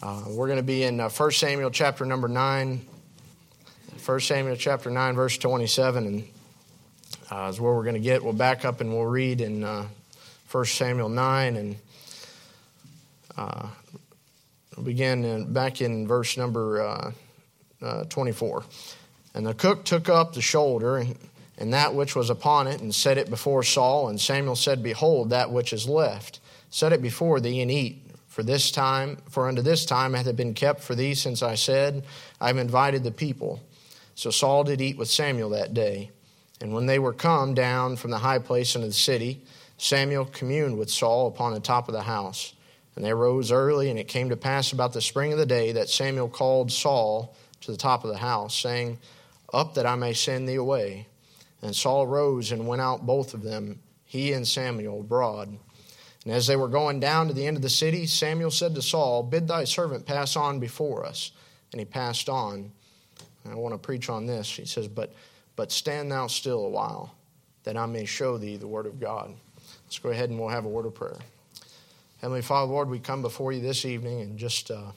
Uh, we're going to be in uh, 1 Samuel chapter number 9. 1 Samuel chapter 9, verse 27, and uh, is where we're going to get. We'll back up and we'll read in uh, 1 Samuel 9, and uh, we'll begin in, back in verse number uh, uh, 24. And the cook took up the shoulder and, and that which was upon it and set it before Saul. And Samuel said, Behold, that which is left, set it before thee and eat. For this time, for unto this time hath it been kept for thee, since I said, I have invited the people. So Saul did eat with Samuel that day. And when they were come down from the high place into the city, Samuel communed with Saul upon the top of the house. And they rose early, and it came to pass about the spring of the day that Samuel called Saul to the top of the house, saying, Up that I may send thee away. And Saul rose and went out both of them, he and Samuel, abroad. And as they were going down to the end of the city, Samuel said to Saul, Bid thy servant pass on before us. And he passed on. And I want to preach on this. He says, But but stand thou still a while, that I may show thee the word of God. Let's go ahead and we'll have a word of prayer. Heavenly Father, Lord, we come before you this evening and just uh,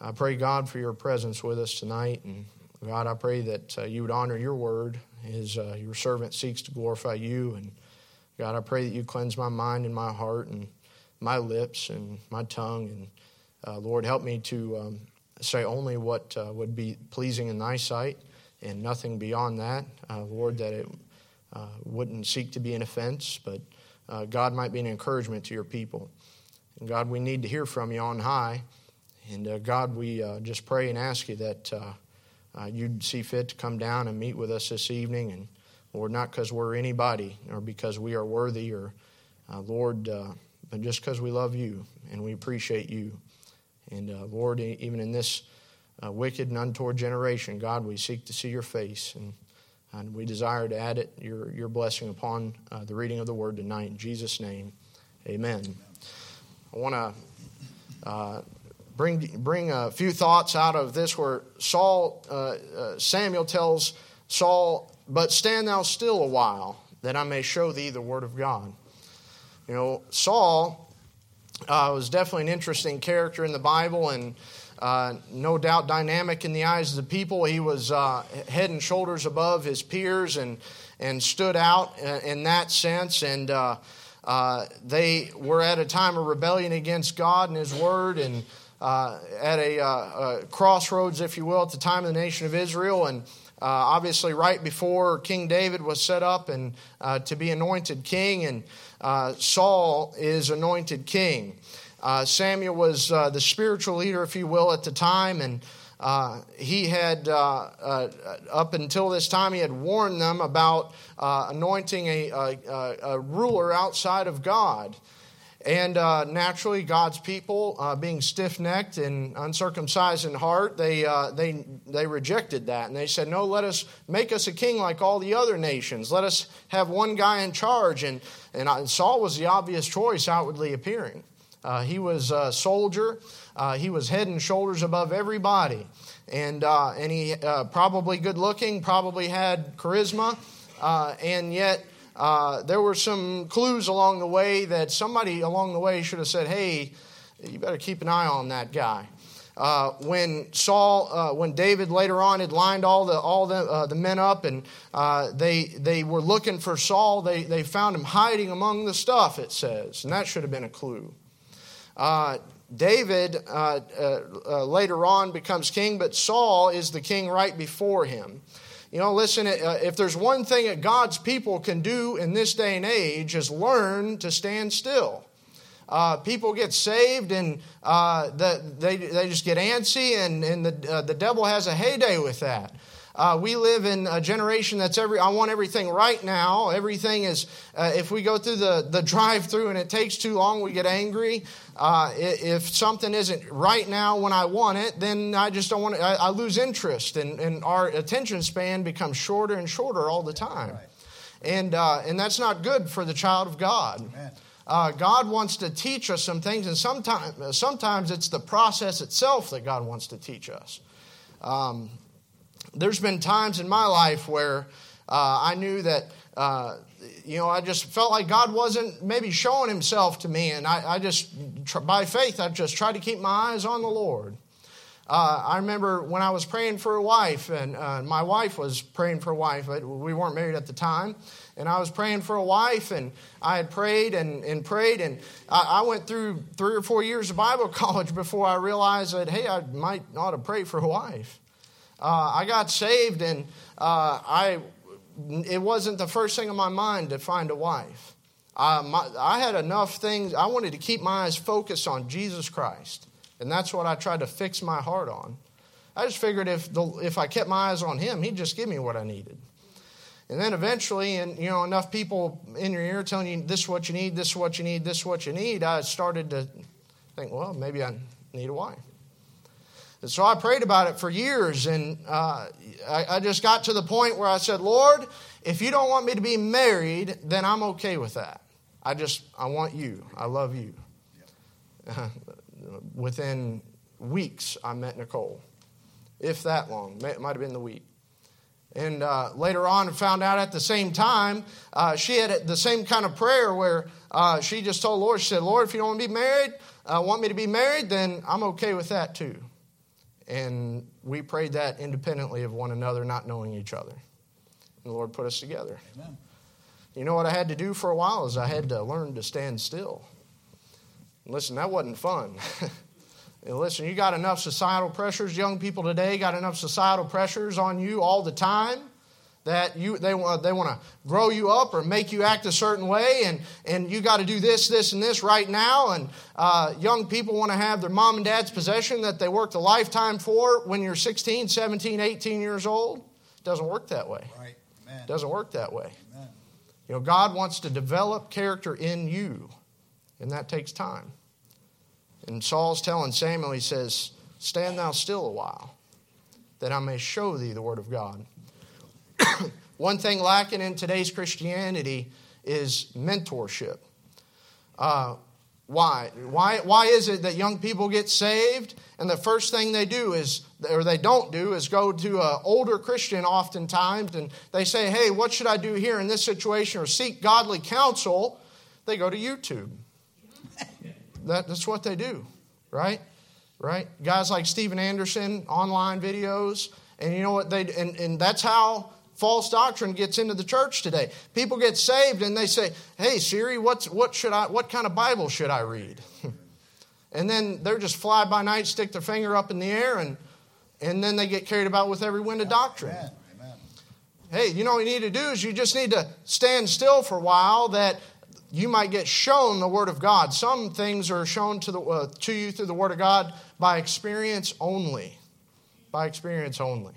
I pray, God, for your presence with us tonight. And God, I pray that uh, you would honor your word as uh, your servant seeks to glorify you. And God, I pray that you cleanse my mind and my heart and my lips and my tongue. And uh, Lord, help me to um, say only what uh, would be pleasing in thy sight and nothing beyond that. Uh, Lord, that it uh, wouldn't seek to be an offense, but uh, God might be an encouragement to your people. And God, we need to hear from you on high. And uh, God, we just pray and ask you that you'd see fit to come down and meet with us this evening and Lord, not because we're anybody or because we are worthy or, uh, Lord, uh, but just because we love you and we appreciate you. And uh, Lord, even in this uh, wicked and untoward generation, God, we seek to see your face and, and we desire to add it, your, your blessing upon uh, the reading of the word tonight. In Jesus' name, amen. I want to uh, bring, bring a few thoughts out of this where Saul, Samuel tells Saul, but stand thou still a while, that I may show thee the word of God. You know, Saul uh, was definitely an interesting character in the Bible and uh, no doubt dynamic in the eyes of the people. He was uh, head and shoulders above his peers and, and stood out in that sense. And uh, uh, they were at a time of rebellion against God and his word and uh, at a, a crossroads, if you will, at the time of the nation of Israel. And uh, obviously, right before King David was set up and uh, to be anointed king, and uh, Saul is anointed king. Uh, Samuel was uh, the spiritual leader, if you will, at the time, and uh, he had, up until this time, he had warned them about anointing a, a, a ruler outside of God. And uh, naturally, God's people, uh, being stiff necked and uncircumcised in heart, they, uh, they, they rejected that. And they said, No, let us make us a king like all the other nations. Let us have one guy in charge. And, and Saul was the obvious choice, outwardly appearing. Uh, he was a soldier, uh, he was head and shoulders above everybody. And, uh, and he probably good looking, probably had charisma, and yet uh, there were some clues along the way that somebody along the way should have said, hey, you better keep an eye on that guy. Uh, when Saul, uh, when David later on had lined all the all the, uh, the men up and uh, they they were looking for Saul, they they found him hiding among the stuff. It says, and that should have been a clue. Uh, David later on becomes king, but Saul is the king right before him. You know, listen, uh, if there's one thing that God's people can do in this day and age is learn to stand still. Uh, people get saved and uh, the, they, they just get antsy, and, and the, uh, the devil has a heyday with that. Uh, we live in a generation that's every, I want everything right now. Everything is, uh, if we go through the, the drive through and it takes too long, we get angry. Uh, if something isn't right now when I want it, then I just don't want it. I, I lose interest, and, and our attention span becomes shorter and shorter all the time. Right. And, uh, and that's not good for the child of God. Uh, God wants to teach us some things, and sometimes, sometimes it's the process itself that God wants to teach us. Um, there's been times in my life where Uh, I knew that, uh, you know, I just felt like God wasn't maybe showing himself to me. And I, I just, by faith, I just tried to keep my eyes on the Lord. Uh, I remember when I was praying for a wife, and uh, my wife was praying for a wife, but we weren't married at the time. And I was praying for a wife, and I had prayed and, and prayed. And I, I went through three or four years of Bible college before I realized that, hey, I might ought to pray for a wife. Uh, I got saved, and uh, I, it wasn't the first thing on my mind to find a wife. Uh, my, I had enough things, I wanted to keep my eyes focused on Jesus Christ. And that's what I tried to fix my heart on. I just figured if, the, if I kept my eyes on him, he'd just give me what I needed. And then eventually, and you know, enough people in your ear telling you this is what you need, this is what you need, this is what you need, I started to think, well, maybe I need a wife. And so I prayed about it for years, and uh, I, I just got to the point where I said, Lord, if you don't want me to be married, then I'm okay with that. I just, I want you. I love you. within weeks, I met Nicole. If that long, it might have been the week. And uh, later on, found out at the same time, uh, she had the same kind of prayer where uh, she just told Lord, she said, Lord, if you don't want to be married, uh, want me to be married, then I'm okay with that too. And we prayed that independently of one another, not knowing each other. And the Lord put us together. Amen. You know what I had to do for a while is I had to learn to stand still. Listen, that wasn't fun. listen, you got enough societal pressures. Young people today got enough societal pressures on you all the time that you they want they want to grow you up or make you act a certain way and and you got to do this this and this right now and uh, young people want to have their mom and dad's possession that they worked a lifetime for when you're 16 17 18 years old it doesn't work that way right Amen. It doesn't work that way Amen. you know god wants to develop character in you and that takes time. And Saul's telling Samuel, he says, Stand thou still a while, that I may show thee the word of God. One thing lacking in today's Christianity is mentorship. Uh, why? why? Why is it that young people get saved and the first thing they do is, or they don't do, is go to an older Christian oftentimes and they say, hey, what should I do here in this situation or seek godly counsel? They go to YouTube. That, that's what they do, right? Right? Guys like Steven Anderson, online videos, and you know what they and, and that's how false doctrine gets into the church today. People get saved and they say, "Hey Siri, what's what should I what kind of Bible should I read?" and then they're just fly by night, stick their finger up in the air, and and then they get carried about with every wind of doctrine. Amen. Amen. Hey, you know what you need to do is you just need to stand still for a while. That you might get shown the Word of God. Some things are shown to, the, uh, to you through the Word of God by experience only. By experience only.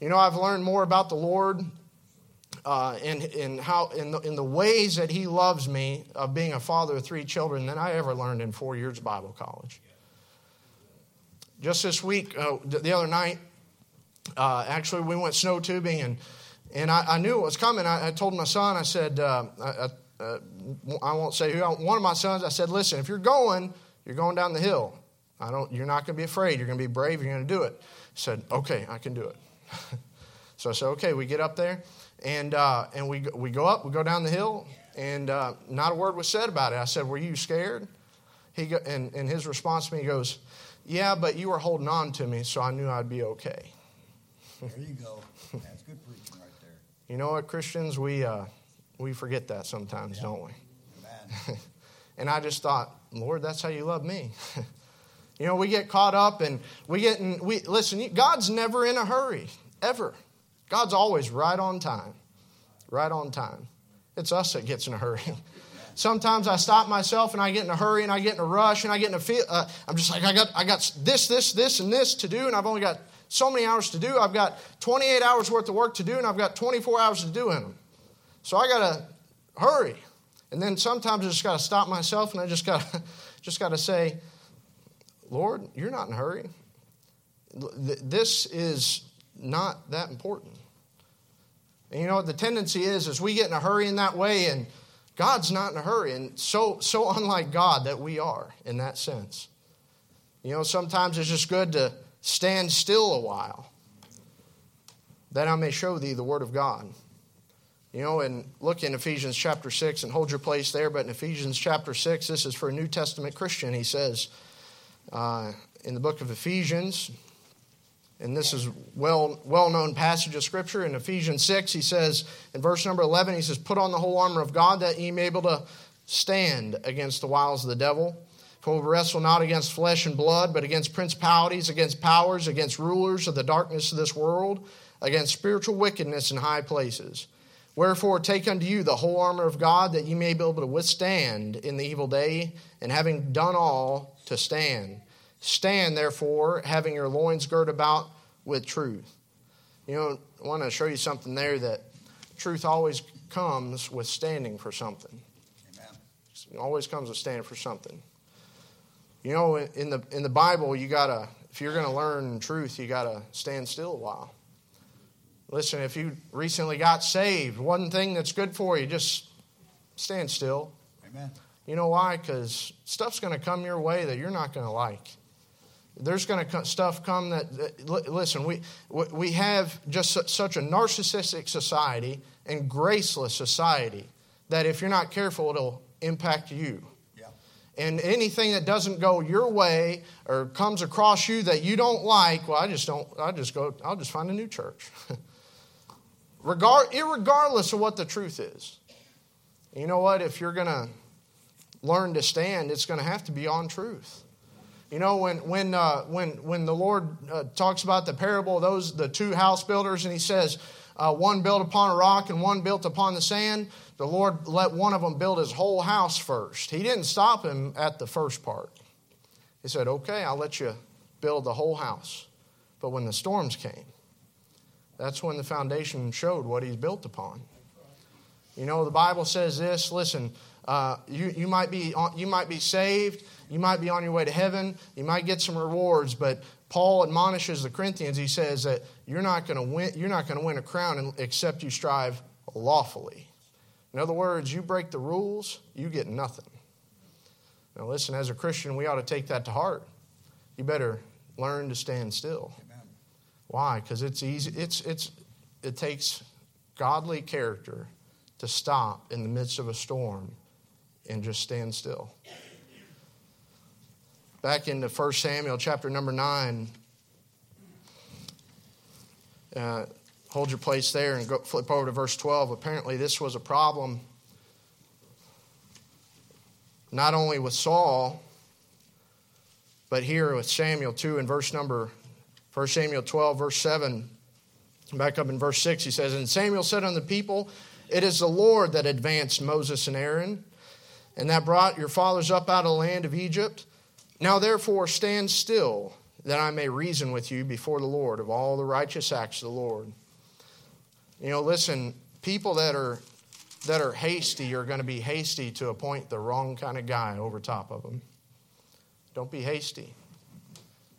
You know, I've learned more about the Lord uh, in, in, how, in, the, in the ways that He loves me of being a father of three children than I ever learned in four years of Bible college. Just this week, uh, the other night, uh, actually, we went snow tubing and and I, I, knew it was coming. I, I told my son, I said, uh, I, uh, I won't say who, one of my sons, I said, listen, if you're going, you're going down the hill. I don't, you're not going to be afraid. You're going to be brave. You're going to do it. He said, okay, I can do it. so I said, okay, we get up there and, uh, and we, we go up, we go down the hill and uh, not a word was said about it. I said, were you scared? He go, and, and his response to me goes, yeah, but you were holding on to me, so I knew I'd be okay. there you go. That's good preaching right there. You know what, Christians? We, uh, we forget that sometimes, yeah. don't we? and I just thought, Lord, that's how you love me. you know, we get caught up and we get in, we listen, God's never in a hurry, ever. God's always right on time. Right on time. It's us that gets in a hurry. Sometimes I stop myself and I get in a hurry and I get in a rush and I get in a feel. Uh, I'm just like I got I got this this this and this to do and I've only got so many hours to do. I've got 28 hours worth of work to do and I've got 24 hours to do in them. So I got to hurry. And then sometimes I just got to stop myself and I just got just got to say, Lord, you're not in a hurry. This is not that important. And you know what the tendency is is we get in a hurry in that way and God's not in a hurry and so so unlike God that we are in that sense. You know, sometimes it's just good to stand still a while. that I may show thee the word of God. You know, and look in Ephesians chapter 6 and hold your place there, but in Ephesians chapter 6, this is for a New Testament Christian. He says uh, in the book of Ephesians, and this is well well known passage of scripture. In Ephesians 6 he says in verse number 11 he says put on the whole armor of God that ye may be able to stand against the wiles of the devil. For we wrestle not against flesh and blood but against principalities against powers against rulers of the darkness of this world against spiritual wickedness in high places wherefore take unto you the whole armor of God that ye may be able to withstand in the evil day and having done all to stand Stand, therefore, having your loins girt about with truth. You know, I want to show you something there that truth always comes with standing for something. Amen. It always comes with standing for something. You know, in the in the Bible, you gotta if you're going to learn truth, you gotta stand still a while. Listen, if you recently got saved, one thing that's good for you, just stand still. Amen. You know why? Because stuff's going to come your way that you're not going to like. There's going to stuff come that, that, listen, we, we have just such a narcissistic society and graceless society that if you're not careful, it'll impact you. Yeah. And anything that doesn't go your way or comes across you that you don't like, well, I just don't, I just go, I'll just find a new church. Regard, irregardless of what the truth is. You know what? If you're going to learn to stand, it's going to have to be on truth. You know, when, when, uh, when, when the Lord uh, talks about the parable of those, the two house builders, and he says, uh, one built upon a rock and one built upon the sand, the Lord let one of them build his whole house first. He didn't stop him at the first part. He said, Okay, I'll let you build the whole house. But when the storms came, that's when the foundation showed what he's built upon. You know, the Bible says this listen, uh, you, you, might be, you might be saved you might be on your way to heaven, you might get some rewards, but Paul admonishes the Corinthians. He says that you're not going to win. You're not going to win a crown except you strive lawfully. In other words, you break the rules, you get nothing. Now, listen. As a Christian, we ought to take that to heart. You better learn to stand still. Why? Because it's easy. It's it's it takes godly character to stop in the midst of a storm and just stand still back into 1 Samuel chapter number 9. Uh, hold your place there and go, flip over to verse 12. Apparently, this was a problem not only with Saul, but here with Samuel too in verse number 1 Samuel 12, verse 7. Back up in verse 6, he says, And Samuel said unto the people, It is the Lord that advanced Moses and Aaron, and that brought your fathers up out of the land of Egypt. Now therefore stand still, that I may reason with you before the Lord of all the righteous acts of the Lord. You know, listen, people that are that are hasty are going to be hasty to appoint the wrong kind of guy over top of them. Don't be hasty.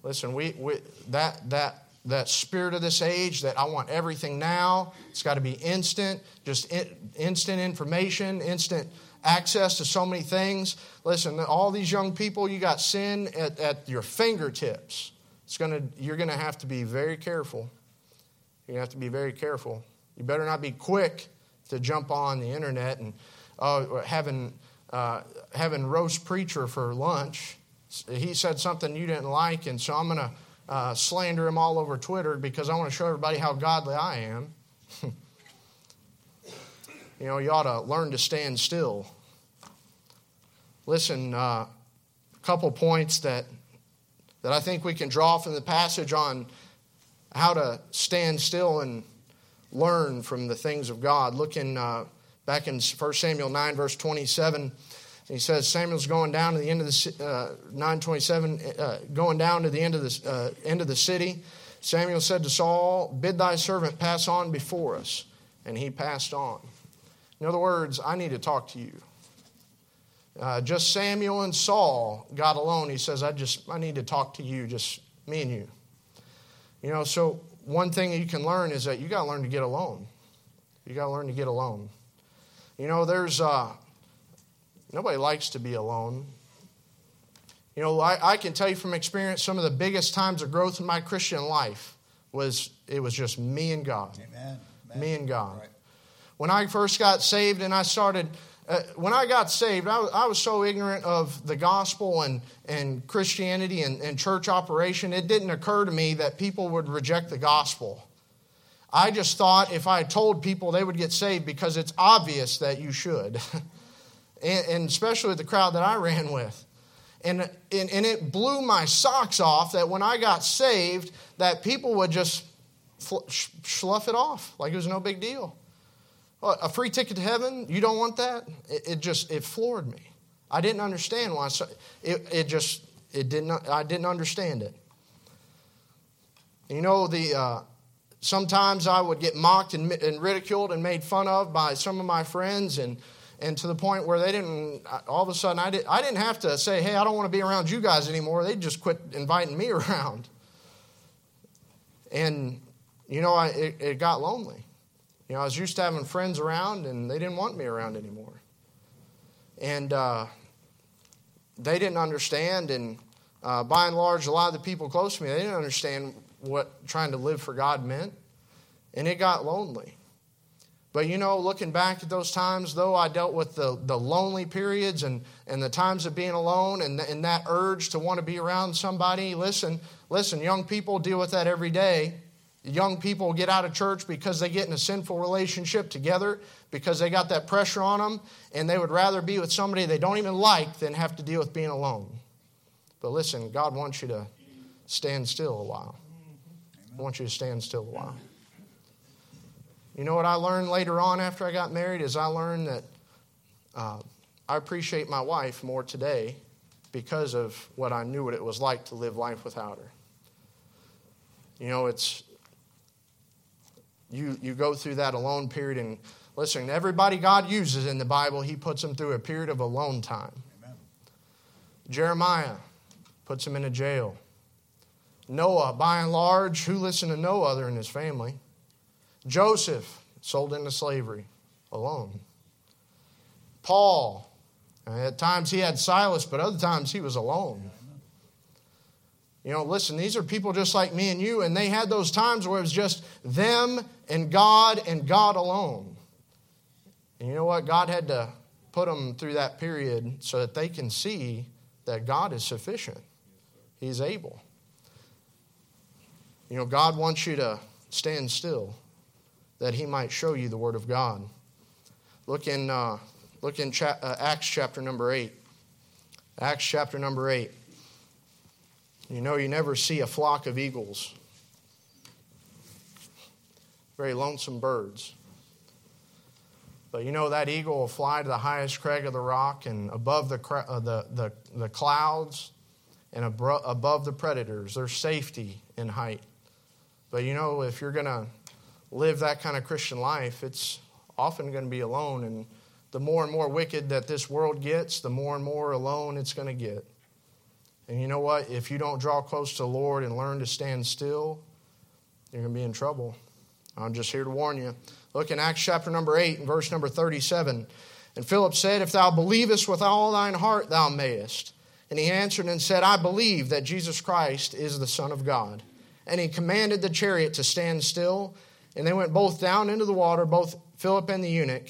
Listen, we, we that that that spirit of this age that I want everything now. It's got to be instant, just in, instant information, instant access to so many things. Listen, all these young people, you got sin at, at your fingertips. It's gonna, you're going to have to be very careful. To have to be very careful. You better not be quick to jump on the internet and uh, having, uh, having roast preacher for lunch. He said something you didn't like, and so I'm going to uh, slander him all over Twitter because I want to show everybody how godly I am. You know, you ought to learn to stand still. Listen, uh, a couple points that, that I think we can draw from the passage on how to stand still and learn from the things of God. Looking uh, back in 1 Samuel 9, verse 27, he says Samuel's going down to the end of the uh, 927, uh, going down to the end of the uh, end of the city. Samuel said to Saul, "Bid thy servant pass on before us," and he passed on. In other words, I need to talk to you. Uh, just Samuel and Saul got alone. He says, I just, I need to talk to you, just me and you. You know, so one thing you can learn is that you got to learn to get alone. You got to learn to get alone. You know, there's, uh, nobody likes to be alone. You know, I, I can tell you from experience some of the biggest times of growth in my Christian life was it was just me and God. Amen. Amen. Me and God. Right. When I first got saved and I started, uh, when I got saved, I, was- I was so ignorant of the gospel and, and Christianity and, and church operation, it didn't occur to me that people would reject the gospel. I just thought if I told people they would get saved because it's obvious that you should, and, and especially with the crowd that I ran with. And, and, and it blew my socks off that when I got saved, that people would just slough it off like it was no big deal. What, a free ticket to heaven? You don't want that? It, it just it floored me. I didn't understand why. So, it, it just it didn't. I didn't understand it. You know the. Uh, sometimes I would get mocked and, and ridiculed and made fun of by some of my friends, and and to the point where they didn't. All of a sudden, I did. I didn't have to say, "Hey, I don't want to be around you guys anymore." They just quit inviting me around. And you know, I, it, it got lonely. You know, I was used to having friends around, and they didn't want me around anymore. And uh, they didn't understand, and uh, by and large, a lot of the people close to me, they didn't understand what trying to live for God meant, and it got lonely. But you know, looking back at those times, though, I dealt with the, the lonely periods and, and the times of being alone and, and that urge to want to be around somebody. Listen, listen, young people deal with that every day. Young people get out of church because they get in a sinful relationship together because they got that pressure on them, and they would rather be with somebody they don't even like than have to deal with being alone. But listen, God wants you to stand still a while. I want you to stand still a while. You know what I learned later on after I got married is I learned that uh, I appreciate my wife more today because of what I knew what it was like to live life without her. You know, it's you you go through that alone period and listen, everybody God uses in the Bible, he puts them through a period of alone time. Amen. Jeremiah puts him in a jail. Noah, by and large, who listened to no other in his family? Joseph, sold into slavery, alone. Paul, uh, at times he had Silas, but other times he was alone. You know, listen, these are people just like me and you, and they had those times where it was just them and God and God alone. And you know what? God had to put them through that period so that they can see that God is sufficient. He's able. You know, God wants you to stand still that He might show you the Word of God. Look in, uh, look in cha- uh, Acts chapter number 8. Acts chapter number 8. You know, you never see a flock of eagles, very lonesome birds. But you know that eagle will fly to the highest crag of the rock and above the, uh, the, the, the clouds and abro- above the predators. There's safety in height. But you know, if you're going to live that kind of Christian life, it's often going to be alone. And the more and more wicked that this world gets, the more and more alone it's going to get. And you know what? If you don't draw close to the Lord and learn to stand still, you're going to be in trouble. I'm just here to warn you. Look in Acts chapter number 8 and verse number 37. And Philip said, If thou believest with all thine heart, thou mayest. And he answered and said, I believe that Jesus Christ is the Son of God. And he commanded the chariot to stand still. And they went both down into the water, both Philip and the eunuch,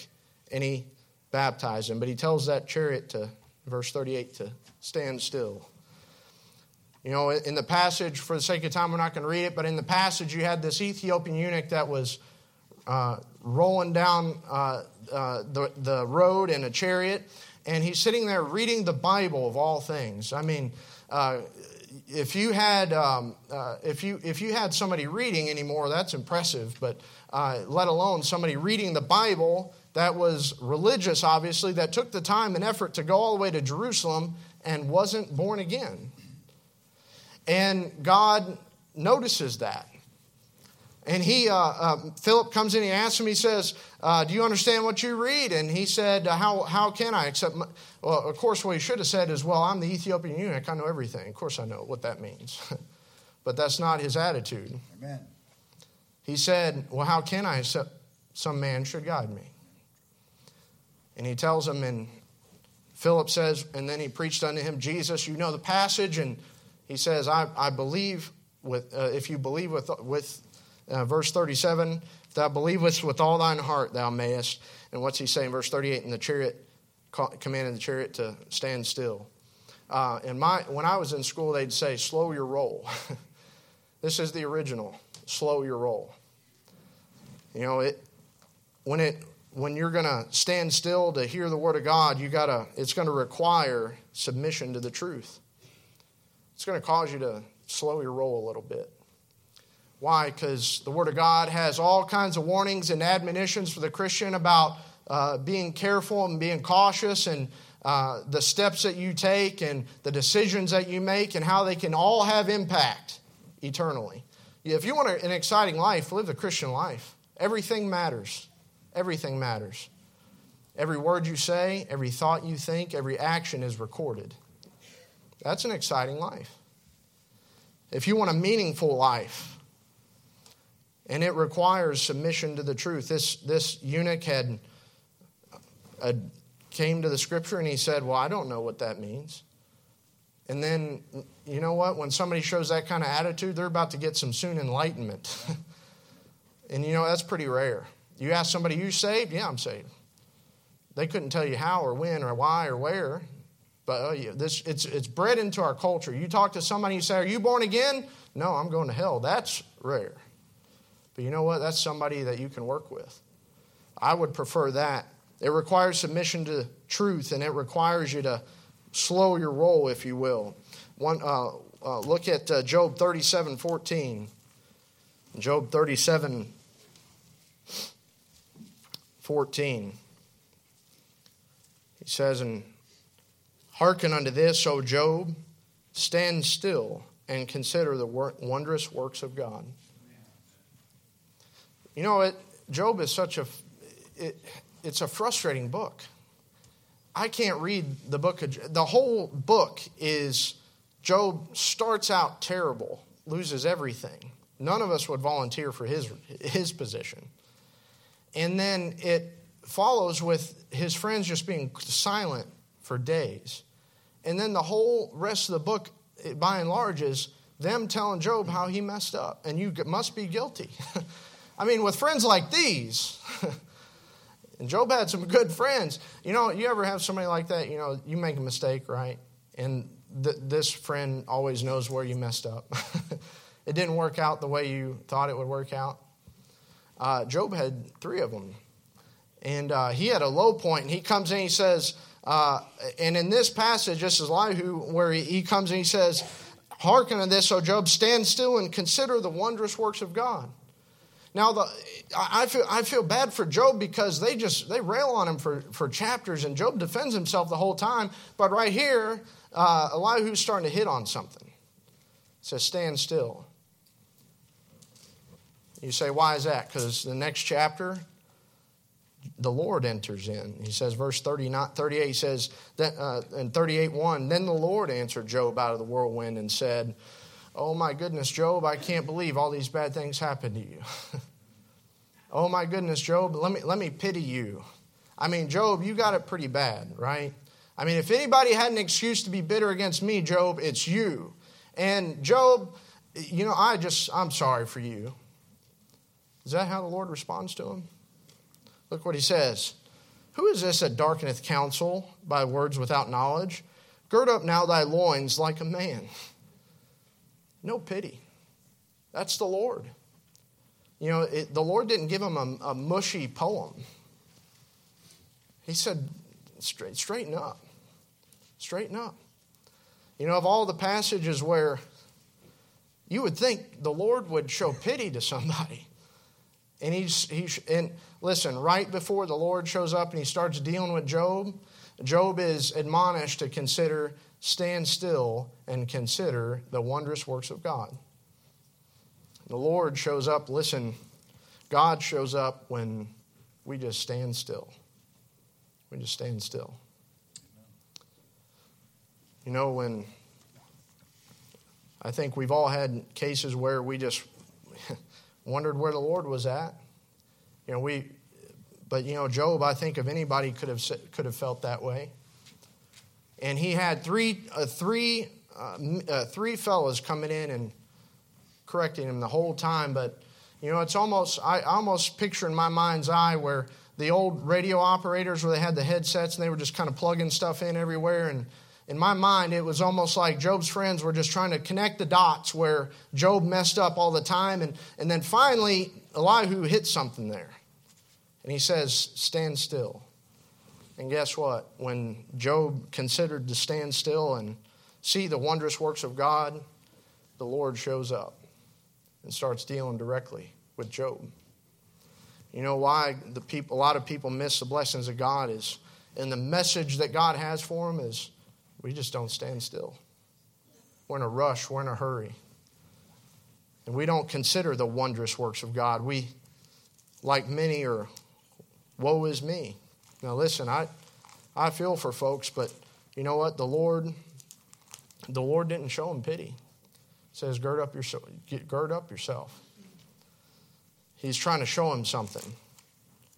and he baptized him. But he tells that chariot to, verse 38, to stand still. You know, in the passage, for the sake of time, we're not going to read it, but in the passage, you had this Ethiopian eunuch that was uh, rolling down uh, uh, the, the road in a chariot, and he's sitting there reading the Bible of all things. I mean, uh, if you had um, uh, if you if you had somebody reading anymore, that's impressive. But uh, let alone somebody reading the Bible that was religious, obviously, that took the time and effort to go all the way to Jerusalem and wasn't born again. And God notices that. And he, uh, uh, Philip comes in, he asks him, he says, uh, Do you understand what you read? And he said, how, how can I? Except, my, well, of course, what he should have said is, Well, I'm the Ethiopian eunuch. I know everything. Of course, I know what that means. but that's not his attitude. Amen. He said, Well, how can I? Except some man should guide me. And he tells him, and Philip says, and then he preached unto him, Jesus, you know the passage, and he says, I, I believe with, uh, if you believe with, with Uh, verse 37 If thou believest with all thine heart, thou mayest. And what's he saying? Verse 38 In the chariot, commanded the chariot to stand still. Uh, and my, when I was in school, they'd say, slow your roll. this is the original, slow your roll. You know, it, when, it, when you're going to stand still to hear the word of God, you gotta, it's going to require submission to the truth. It's going to cause you to slow your roll a little bit. Why? Because the Word of God has all kinds of warnings and admonitions for the Christian about uh, being careful and being cautious and uh, the steps that you take and the decisions that you make and how they can all have impact eternally. If you want an exciting life, live the Christian life. Everything matters. Everything matters. Every word you say, every thought you think, every action is recorded. That's an exciting life. If you want a meaningful life, and it requires submission to the truth, this, this eunuch had a came to the scripture and he said, Well, I don't know what that means. And then, you know what? When somebody shows that kind of attitude, they're about to get some soon enlightenment. and you know, that's pretty rare. You ask somebody, You saved? Yeah, I'm saved. They couldn't tell you how or when or why or where. But uh, this, it's, it's bred into our culture. You talk to somebody, you say, Are you born again? No, I'm going to hell. That's rare. But you know what? That's somebody that you can work with. I would prefer that it requires submission to truth, and it requires you to slow your roll, if you will. One, uh, uh, look at uh, Job 37 14. Job 37 14. He says, And hearken unto this, O Job, stand still and consider the wondrous works of God. You know, it, Job is such a. It, it's a frustrating book. I can't read the book of the whole book is Job starts out terrible, loses everything. None of us would volunteer for his his position. And then it follows with his friends just being silent for days. And then the whole rest of the book by and large is them telling Job how he messed up and you must be guilty. I mean, with friends like these, And Job had some good friends. You know, you ever have somebody like that? You know, you make a mistake, right? And th- this friend always knows where you messed up. it didn't work out the way you thought it would work out. Uh, Job had three of them. And uh, he had a low point, and he comes in he says, uh, and in this passage, this is Elihu, where he, he comes and he says, Hearken to this, O Job, stand still and consider the wondrous works of God. Now, the, I, feel, I feel bad for Job because they just they rail on him for, for chapters, and Job defends himself the whole time. But right here, uh, Elihu's starting to hit on something. Says, Stand still. You say, Why is that? Because the next chapter, the Lord enters in. He says, verse 39, 38, says, that, uh, in 38 1, then the Lord answered Job out of the whirlwind and said, Oh my goodness, Job, I can't believe all these bad things happened to you. oh my goodness, Job, let me, let me pity you. I mean, Job, you got it pretty bad, right? I mean, if anybody had an excuse to be bitter against me, Job, it's you. And Job, you know, I just, I'm sorry for you. Is that how the Lord responds to him? Look what he says. Who is this that darkeneth counsel by words without knowledge? Gird up now thy loins like a man. No pity. That's the Lord. You know, it, the Lord didn't give him a, a, mushy poem. He said, straight, straighten up. Straighten up. You know, of all the passages where you would think the Lord would show pity to somebody. And he's, he's and listen, right before the Lord shows up and he starts dealing with Job, Job is admonished to consider stand still and consider the wondrous works of God. The Lord shows up, listen, God shows up when we just stand still. We just stand still. You know, when I think we've all had cases where we just wondered where the Lord was at. You know, we, but you know, Job, I think if anybody could have could have felt that way and he had three, uh, three, uh, uh, three fellows coming in and correcting him the whole time. But You know, it's almost, I almost picture in my mind's eye where the old radio operators where they had the headsets and they were just kind of plugging stuff in everywhere. And in my mind, it was almost like Job's friends were just trying to connect the dots where Job messed up all the time. And, and then finally, Elihu hit something there. And he says, Stand still. And guess what? When Job considered to stand still and see the wondrous works of God, the Lord shows up and starts dealing directly with Job. You know why the people, a lot of people miss the blessings of God is, and the message that God has for them is, we just don't stand still. We're in a rush. We're in a hurry. And we don't consider the wondrous works of God. We, like many, are, woe is me. Now, listen, I, I feel for folks, but you know what? The Lord, the Lord didn't show them pity. Says, gird up, yourself, gird up yourself. He's trying to show him something.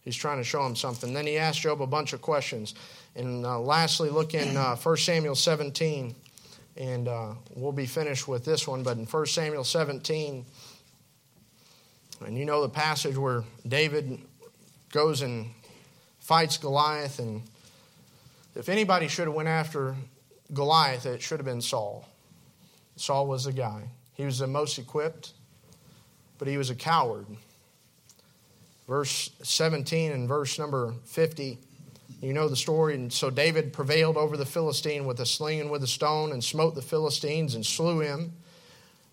He's trying to show him something. Then he asked Job a bunch of questions. And uh, lastly, look in uh, 1 Samuel 17, and uh, we'll be finished with this one. But in 1 Samuel 17, and you know the passage where David goes and fights Goliath, and if anybody should have went after Goliath, it should have been Saul. Saul was the guy. He was the most equipped, but he was a coward. Verse 17 and verse number 50, you know the story. And so David prevailed over the Philistine with a sling and with a stone and smote the Philistines and slew him.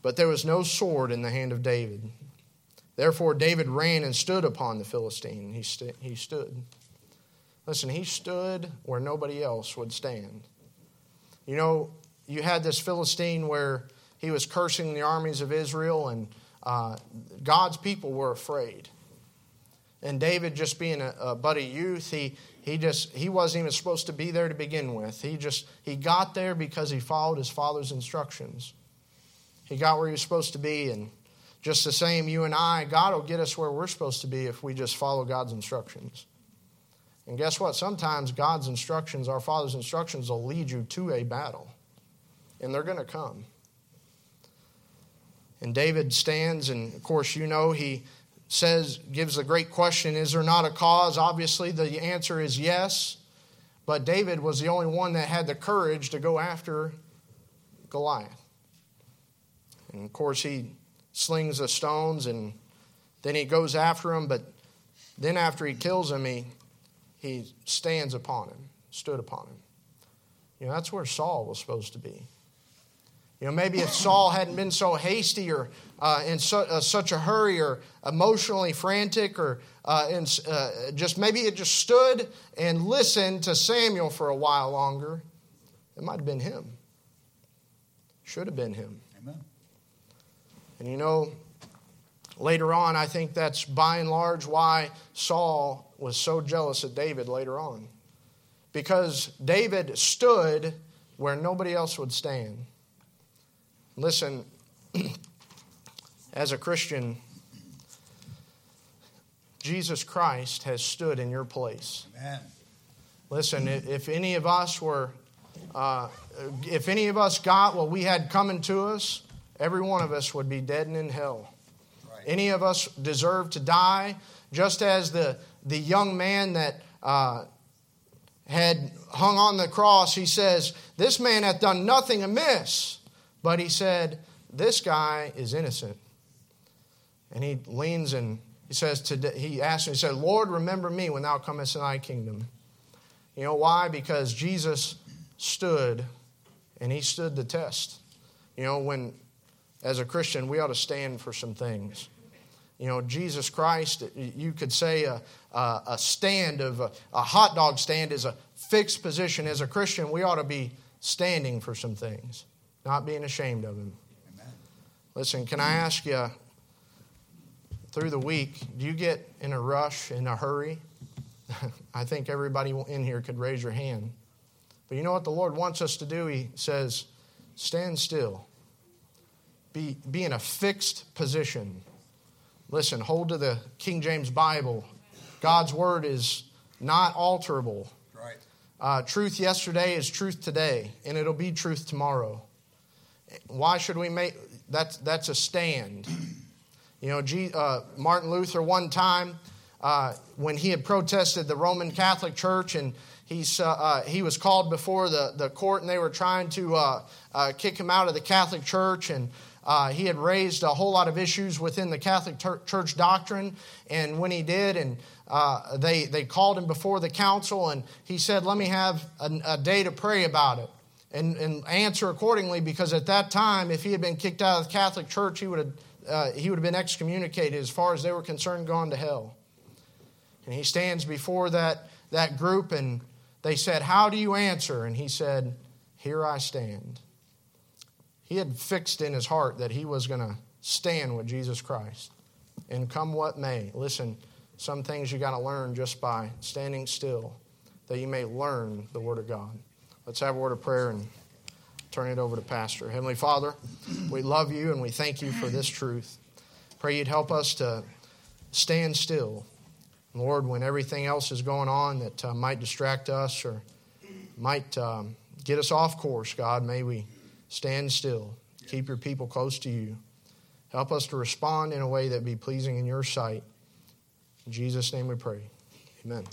But there was no sword in the hand of David. Therefore, David ran and stood upon the Philistine. He, st- he stood. Listen, he stood where nobody else would stand. You know, you had this Philistine where he was cursing the armies of Israel, and uh, God's people were afraid. And David, just being a, a buddy youth, he, he just he wasn't even supposed to be there to begin with. He just he got there because he followed his father's instructions. He got where he was supposed to be, and just the same, you and I, God will get us where we're supposed to be if we just follow God's instructions. And guess what? Sometimes God's instructions, our Father's instructions, will lead you to a battle and they're going to come. And David stands, and of course, you know, he says, gives a great question Is there not a cause? Obviously, the answer is yes. But David was the only one that had the courage to go after Goliath. And of course, he slings the stones and then he goes after him. But then, after he kills him, he, he stands upon him, stood upon him. You know, that's where Saul was supposed to be. You know, maybe if Saul hadn't been so hasty or uh, in su- uh, such a hurry or emotionally frantic or uh, in, uh, just maybe it just stood and listened to Samuel for a while longer, it might have been him. Should have been him. Amen. And you know, later on, I think that's by and large why Saul was so jealous of David later on. Because David stood where nobody else would stand. Listen, as a Christian, Jesus Christ has stood in your place. Amen. Listen, if any of us were, uh, if any of us got what we had coming to us, every one of us would be dead and in hell. Any of us deserve to die, just as the, the young man that uh, had hung on the cross, he says, This man hath done nothing amiss. But he said, This guy is innocent. And he leans and he says, today, He asked him, He said, Lord, remember me when thou comest in thy kingdom. You know why? Because Jesus stood and he stood the test. You know, when as a Christian, we ought to stand for some things. You know, Jesus Christ, you could say a, a, a stand of a, a hot dog stand is a fixed position. As a Christian, we ought to be standing for some things not being ashamed of him. Amen. Listen, can I ask you through the week, do you get in a rush, in a hurry? I think everybody in here could raise your hand. But you know what the Lord wants us to do? He says, stand still. Be, be in a fixed position. Listen, hold to the King James Bible. God's word is not alterable. Right. Uh, truth yesterday is truth today, and it'll be truth tomorrow. Why should we make that's that's a stand. You know, G, uh, Martin Luther, one time, uh, when he had protested the Roman Catholic Church and he's, uh, uh he was called before the, the court and they were trying to uh, uh, kick him out of the Catholic Church. And he had raised a whole lot of issues within the Catholic Church doctrine. And when he did, and they, they called him before the council, and he said, Let me have a, a day to pray about it and, and answer accordingly because at that time, if he had been kicked out of the Catholic Church, he would have, uh, he would have been excommunicated as far as they were concerned, gone to hell. And he stands before that, that group and they said, How do you answer? And he said, Here I stand. He had fixed in his heart that he was going to stand with Jesus Christ. And come what may, listen, some things you got to learn just by standing still, that you may learn the Word of God. Let's have a word of prayer and turn it over to Pastor. Heavenly Father, we love you and we thank you for this truth. Pray you'd help us to stand still. Lord, when everything else is going on that uh, might distract us or might um, get us off course, God, may we stand still. Keep your people close to you. Help us to respond in a way that be pleasing in your sight. In Jesus' name we pray. Amen.